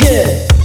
Yeah.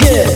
Yeah.